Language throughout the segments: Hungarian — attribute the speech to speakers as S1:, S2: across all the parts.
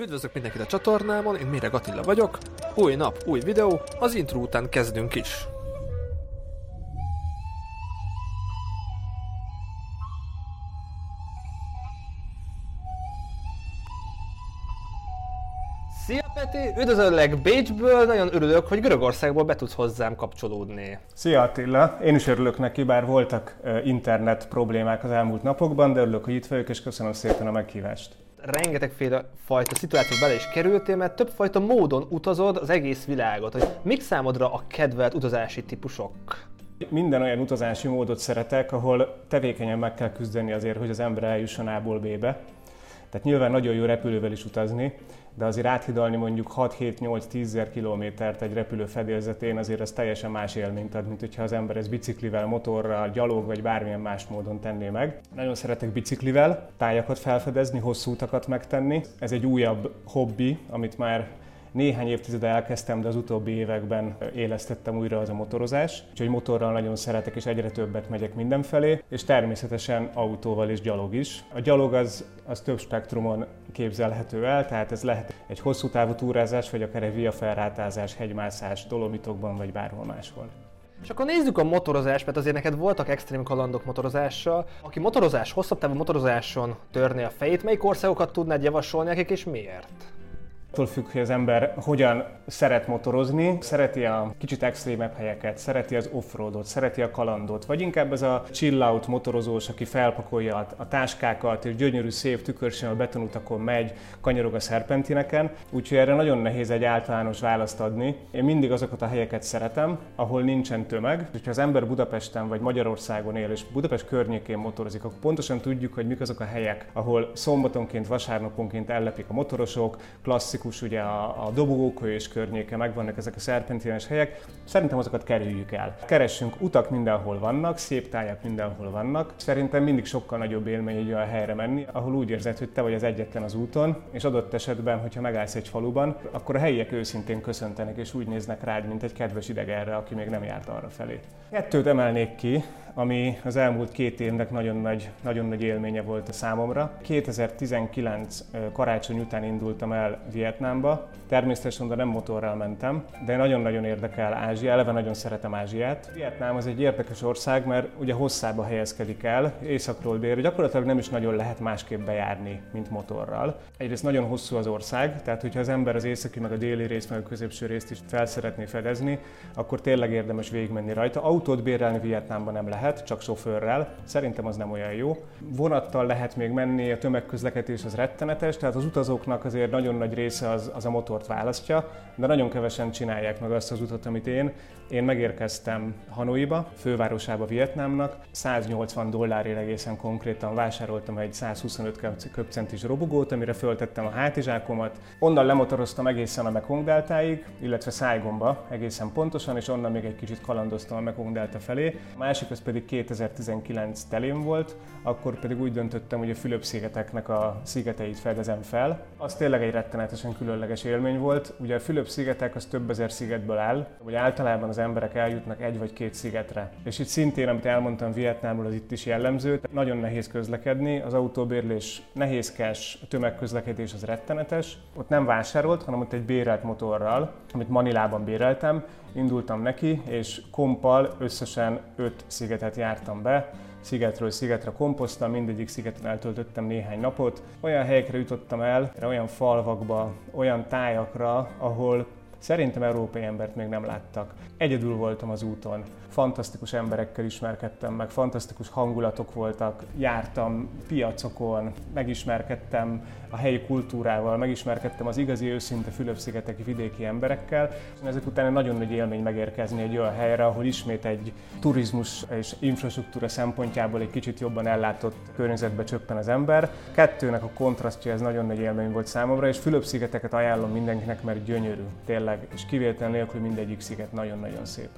S1: Üdvözlök mindenkit a csatornámon, én Méreg Attila vagyok. Új nap, új videó, az intro után kezdünk is. Szia Peti, üdvözöllek Bécsből, nagyon örülök, hogy Görögországból be tudsz hozzám kapcsolódni.
S2: Szia Attila, én is örülök neki, bár voltak internet problémák az elmúlt napokban, de örülök, hogy itt vagyok, és köszönöm szépen a meghívást
S1: rengetegféle fajta szituációba bele is kerültél, mert többfajta módon utazod az egész világot. Hogy mik számodra a kedvelt utazási típusok?
S2: Minden olyan utazási módot szeretek, ahol tevékenyen meg kell küzdeni azért, hogy az ember eljusson A-ból B-be. Tehát nyilván nagyon jó repülővel is utazni, de azért áthidalni mondjuk 6-7-8-10 ezer kilométert egy repülő fedélzetén azért az teljesen más élményt ad, mint hogyha az ember ez biciklivel, motorral, gyalog vagy bármilyen más módon tenné meg. Nagyon szeretek biciklivel tájakat felfedezni, hosszú utakat megtenni. Ez egy újabb hobbi, amit már néhány évtizede elkezdtem, de az utóbbi években élesztettem újra az a motorozás. Úgyhogy motorral nagyon szeretek, és egyre többet megyek mindenfelé, és természetesen autóval és gyalog is. A gyalog az, az több spektrumon képzelhető el, tehát ez lehet egy hosszú távú túrázás, vagy akár egy viafelrátázás, hegymászás, dolomitokban, vagy bárhol máshol.
S1: És akkor nézzük a motorozást, mert azért neked voltak extrém kalandok motorozással. Aki motorozás, hosszabb távú motorozáson törné a fejét, melyik országokat tudnád javasolni nekik, és miért?
S2: Attól függ, hogy az ember hogyan szeret motorozni, szereti a kicsit extrémebb helyeket, szereti az offroadot, szereti a kalandot, vagy inkább ez a chill-out motorozós, aki felpakolja a táskákat, és gyönyörű, szép tükörsen a betonutakon megy, kanyarog a szerpentineken, úgyhogy erre nagyon nehéz egy általános választ adni. Én mindig azokat a helyeket szeretem, ahol nincsen tömeg. Ha az ember Budapesten vagy Magyarországon él, és Budapest környékén motorozik, akkor pontosan tudjuk, hogy mik azok a helyek, ahol szombatonként, vasárnaponként ellepik a motorosok, klasszik klasszikus, ugye a, a dobogókő és környéke, megvannak ezek a szerpentines helyek, szerintem azokat kerüljük el. Keressünk utak mindenhol vannak, szép tájak mindenhol vannak. Szerintem mindig sokkal nagyobb élmény egy olyan helyre menni, ahol úgy érzed, hogy te vagy az egyetlen az úton, és adott esetben, hogyha megállsz egy faluban, akkor a helyiek őszintén köszöntenek, és úgy néznek rád, mint egy kedves idegenre, aki még nem járt arra felé. Kettőt emelnék ki, ami az elmúlt két évnek nagyon nagy, nagyon nagy élménye volt a számomra. 2019 karácsony után indultam el Vietnámba. Természetesen oda nem motorral mentem, de nagyon-nagyon érdekel Ázsia, eleve nagyon szeretem Ázsiát. Vietnám az egy érdekes ország, mert ugye hosszába helyezkedik el, északról délre, gyakorlatilag nem is nagyon lehet másképp bejárni, mint motorral. Egyrészt nagyon hosszú az ország, tehát hogyha az ember az északi, meg a déli részt, meg a középső részt is fel szeretné fedezni, akkor tényleg érdemes végigmenni rajta. Autót bérelni Vietnámban nem lehet lehet, csak sofőrrel. Szerintem az nem olyan jó. Vonattal lehet még menni, a tömegközlekedés az rettenetes, tehát az utazóknak azért nagyon nagy része az, az a motort választja, de nagyon kevesen csinálják meg azt az utat, amit én. Én megérkeztem Hanoiba, fővárosába Vietnámnak, 180 dollárért egészen konkrétan vásároltam egy 125 köpcentis robogót, amire föltettem a hátizsákomat. Onnan lemotoroztam egészen a Mekong deltáig, illetve Saigonba egészen pontosan, és onnan még egy kicsit kalandoztam a Mekong delta felé. A másik az pedig 2019 telén volt, akkor pedig úgy döntöttem, hogy a Fülöp-szigeteknek a szigeteit fedezem fel. Az tényleg egy rettenetesen különleges élmény volt. Ugye a Fülöp-szigetek az több ezer szigetből áll, vagy általában az emberek eljutnak egy vagy két szigetre. És itt szintén, amit elmondtam Vietnámról, az itt is jellemző. Nagyon nehéz közlekedni, az autóbérlés nehézkes, a tömegközlekedés az rettenetes. Ott nem vásárolt, hanem ott egy bérelt motorral, amit Manilában béreltem, indultam neki, és kompal összesen öt szigetet jártam be, szigetről szigetre komposztam, mindegyik szigeten eltöltöttem néhány napot. Olyan helyekre jutottam el, olyan falvakba, olyan tájakra, ahol Szerintem európai embert még nem láttak. Egyedül voltam az úton. Fantasztikus emberekkel ismerkedtem meg, fantasztikus hangulatok voltak, jártam piacokon, megismerkedtem a helyi kultúrával, megismerkedtem az igazi őszinte Fülöp-szigeteki vidéki emberekkel. Ezek után nagyon nagy élmény megérkezni egy olyan helyre, ahol ismét egy turizmus és infrastruktúra szempontjából egy kicsit jobban ellátott környezetbe csöppen az ember. Kettőnek a kontrasztja ez nagyon nagy élmény volt számomra, és Fülöp-szigeteket ajánlom mindenkinek, mert gyönyörű, tényleg, és kivétel nélkül mindegyik sziget nagyon-nagyon szép.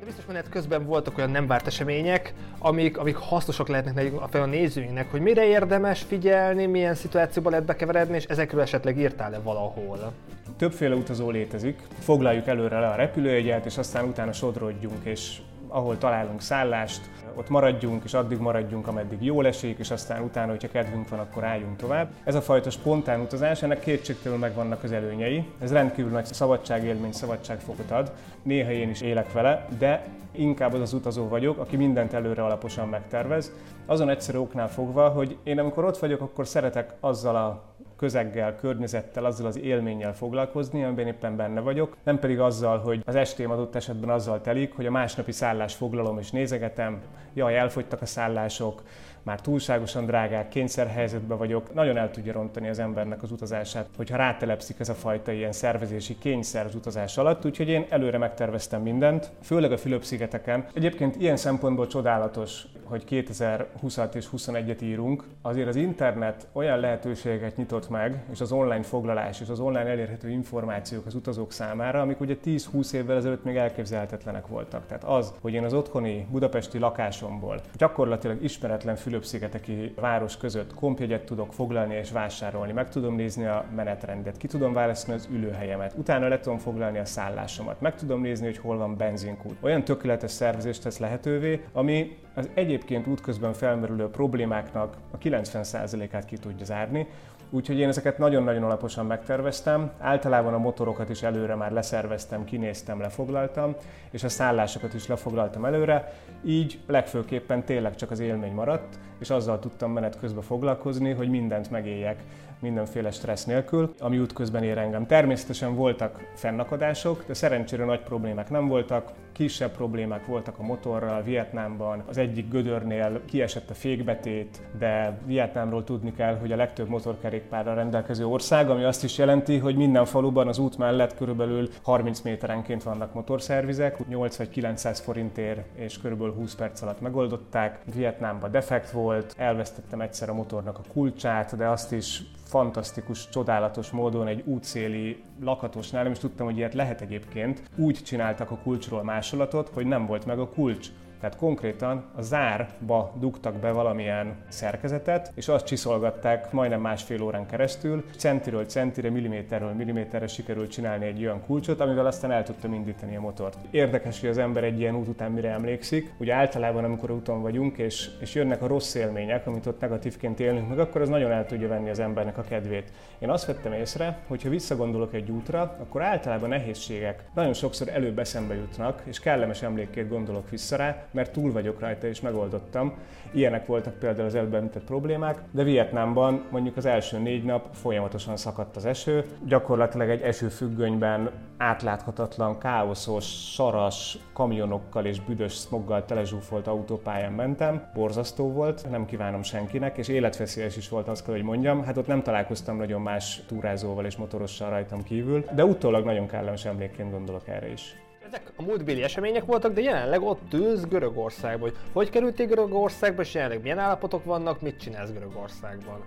S1: De biztos menet közben voltak olyan nem várt események, amik, amik hasznosak lehetnek nekünk a, a nézőinknek, hogy mire érdemes figyelni, milyen szituációba lehet bekeveredni, és ezekről esetleg írtál-e valahol?
S2: Többféle utazó létezik. Foglaljuk előre le a repülőjegyet, és aztán utána sodrodjunk, és ahol találunk szállást, ott maradjunk, és addig maradjunk, ameddig jól esik, és aztán utána, hogyha kedvünk van, akkor álljunk tovább. Ez a fajta spontán utazás, ennek kétségtelenül megvannak az előnyei. Ez rendkívül nagy szabadságélmény, szabadságfokot ad. Néha én is élek vele, de inkább az az utazó vagyok, aki mindent előre alaposan megtervez. Azon egyszerű oknál fogva, hogy én amikor ott vagyok, akkor szeretek azzal a közeggel, környezettel, azzal az élménnyel foglalkozni, amiben éppen benne vagyok, nem pedig azzal, hogy az estém adott esetben azzal telik, hogy a másnapi szállás foglalom és nézegetem, jaj, elfogytak a szállások, már túlságosan drágák, kényszerhelyzetben vagyok, nagyon el tudja rontani az embernek az utazását, hogyha rátelepszik ez a fajta ilyen szervezési kényszer az utazás alatt, úgyhogy én előre megterveztem mindent, főleg a Fülöp-szigeteken. Egyébként ilyen szempontból csodálatos, hogy 2020-at és 21-et írunk, azért az internet olyan lehetőségeket nyitott meg, és az online foglalás és az online elérhető információk az utazók számára, amik ugye 10-20 évvel ezelőtt még elképzelhetetlenek voltak. Tehát az, hogy én az otthoni budapesti lakásomból gyakorlatilag ismeretlen Fülöp-szigeteki város között kompjegyet tudok foglalni és vásárolni, meg tudom nézni a menetrendet, ki tudom választani az ülőhelyemet, utána le tudom foglalni a szállásomat, meg tudom nézni, hogy hol van benzinkút. Olyan tökéletes szervezést tesz lehetővé, ami az egyébként útközben felmerülő problémáknak a 90%-át ki tudja zárni, Úgyhogy én ezeket nagyon-nagyon alaposan megterveztem. Általában a motorokat is előre már leszerveztem, kinéztem, lefoglaltam, és a szállásokat is lefoglaltam előre. Így legfőképpen tényleg csak az élmény maradt, és azzal tudtam menet közben foglalkozni, hogy mindent megéljek mindenféle stressz nélkül, ami útközben ér engem. Természetesen voltak fennakadások, de szerencsére nagy problémák nem voltak, kisebb problémák voltak a motorral Vietnámban. Az egyik gödörnél kiesett a fékbetét, de Vietnámról tudni kell, hogy a legtöbb motorkerékpárral rendelkező ország, ami azt is jelenti, hogy minden faluban az út mellett körülbelül 30 méterenként vannak motorszervizek, 8 vagy 900 forintért és körülbelül 20 perc alatt megoldották. Vietnámban defekt volt, elvesztettem egyszer a motornak a kulcsát, de azt is fantasztikus, csodálatos módon egy útszéli lakatosnál, nem is tudtam, hogy ilyet lehet egyébként, úgy csináltak a kulcsról másolatot, hogy nem volt meg a kulcs. Tehát konkrétan a zárba dugtak be valamilyen szerkezetet, és azt csiszolgatták majdnem másfél órán keresztül. Centiről centire, milliméterről milliméterre sikerült csinálni egy olyan kulcsot, amivel aztán el tudtam indítani a motort. Érdekes, hogy az ember egy ilyen út után mire emlékszik. Ugye általában, amikor úton vagyunk, és, és jönnek a rossz élmények, amit ott negatívként élünk meg, akkor az nagyon el tudja venni az embernek a kedvét. Én azt vettem észre, hogy ha visszagondolok egy útra, akkor általában nehézségek nagyon sokszor előbb eszembe jutnak, és kellemes emlékként gondolok vissza rá, mert túl vagyok rajta és megoldottam. Ilyenek voltak például az előbb említett problémák, de Vietnámban mondjuk az első négy nap folyamatosan szakadt az eső, gyakorlatilag egy esőfüggönyben átláthatatlan, káoszos, saras kamionokkal és büdös smoggal telezsúfolt autópályán mentem. Borzasztó volt, nem kívánom senkinek, és életveszélyes is volt, azt kell, hogy mondjam. Hát ott nem találkoztam nagyon más túrázóval és motorossal rajtam kívül, de utólag nagyon kellemes emlékként gondolok erre is.
S1: Ezek a múltbéli események voltak, de jelenleg ott ülsz Görögországban. Hogy, hogy kerültél Görögországba, és jelenleg milyen állapotok vannak, mit csinálsz Görögországban?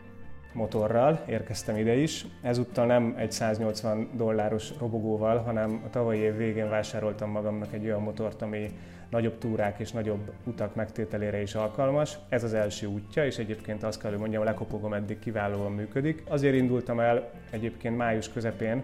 S2: motorral érkeztem ide is. Ezúttal nem egy 180 dolláros robogóval, hanem a tavalyi év végén vásároltam magamnak egy olyan motort, ami nagyobb túrák és nagyobb utak megtételére is alkalmas. Ez az első útja, és egyébként azt kell, hogy mondjam, lekopogom eddig kiválóan működik. Azért indultam el egyébként május közepén,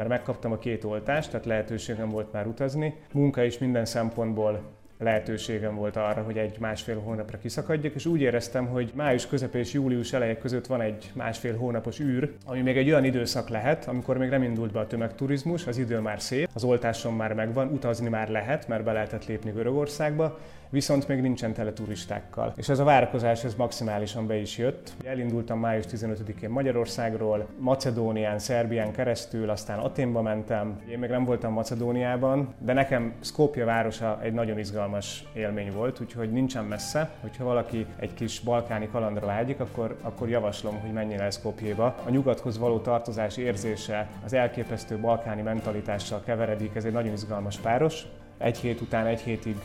S2: mert megkaptam a két oltást, tehát lehetőségem volt már utazni. Munka is minden szempontból lehetőségem volt arra, hogy egy másfél hónapra kiszakadjak, és úgy éreztem, hogy május közep és július eleje között van egy másfél hónapos űr, ami még egy olyan időszak lehet, amikor még nem indult be a tömegturizmus, az idő már szép, az oltásom már megvan, utazni már lehet, mert be lehetett lépni Görögországba, viszont még nincsen tele turistákkal. És ez a várakozás ez maximálisan be is jött. Elindultam május 15-én Magyarországról, Macedónián, Szerbián keresztül, aztán Aténba mentem. Én még nem voltam Macedóniában, de nekem Skopje városa egy nagyon izgalmas élmény volt, úgyhogy nincsen messze. Hogyha valaki egy kis balkáni kalandra vágyik, akkor, akkor javaslom, hogy menjen el Skopjéba. A nyugathoz való tartozás érzése az elképesztő balkáni mentalitással keveredik, ez egy nagyon izgalmas páros. Egy hét után egy hétig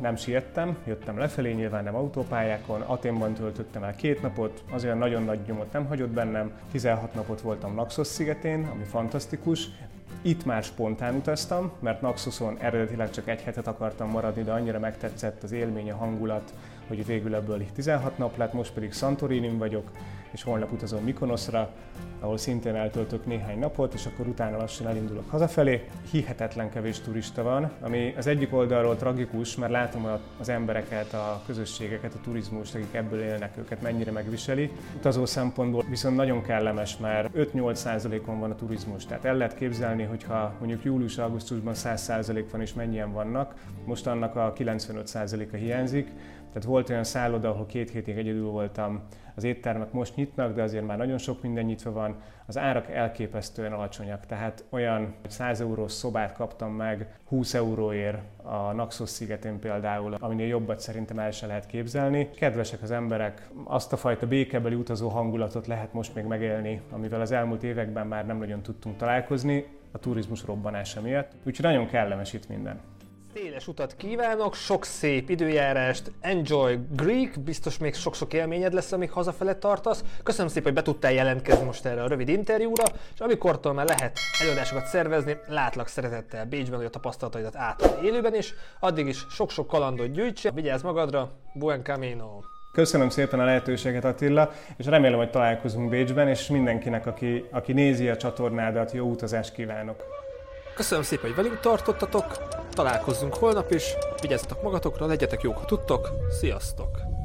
S2: nem siettem, jöttem lefelé, nyilván nem autópályákon, Aténban töltöttem el két napot, az olyan nagyon nagy nyomot nem hagyott bennem, 16 napot voltam Naxos szigetén, ami fantasztikus, itt már spontán utaztam, mert Naxoson eredetileg csak egy hetet akartam maradni, de annyira megtetszett az élmény, a hangulat, hogy végül ebből 16 nap lett, most pedig Santorinin vagyok, és holnap utazom Mikonoszra, ahol szintén eltöltök néhány napot, és akkor utána lassan elindulok hazafelé. Hihetetlen kevés turista van, ami az egyik oldalról tragikus, mert látom az embereket, a közösségeket, a turizmust, akik ebből élnek, őket mennyire megviseli. Utazó szempontból viszont nagyon kellemes, mert 5-8 százalékon van a turizmus. Tehát el lehet képzelni, hogyha mondjuk július-augusztusban 100 százalék van és mennyien vannak, most annak a 95 százaléka hiányzik. Tehát volt olyan szálloda, ahol két hétig egyedül voltam, az éttermek most nyitnak, de azért már nagyon sok minden nyitva van. Az árak elképesztően alacsonyak, tehát olyan 100 eurós szobát kaptam meg 20 euróért a Naxos szigetén például, aminél jobbat szerintem el se lehet képzelni. Kedvesek az emberek, azt a fajta békebeli utazó hangulatot lehet most még megélni, amivel az elmúlt években már nem nagyon tudtunk találkozni, a turizmus robbanása miatt. Úgyhogy nagyon kellemes itt minden.
S1: Széles utat kívánok, sok szép időjárást, enjoy Greek, biztos még sok-sok élményed lesz, amíg hazafele tartasz. Köszönöm szépen, hogy be tudtál jelentkezni most erre a rövid interjúra, és amikortól már lehet előadásokat szervezni, látlak szeretettel Bécsben, hogy a tapasztalataidat át élőben is. Addig is sok-sok kalandot gyűjts, vigyázz magadra, buen camino!
S2: Köszönöm szépen a lehetőséget Attila, és remélem, hogy találkozunk Bécsben, és mindenkinek, aki, aki nézi a csatornádat, jó utazást kívánok!
S1: Köszönöm szépen, hogy velünk tartottatok, találkozzunk holnap is, vigyázzatok magatokra, legyetek jók, ha tudtok, sziasztok!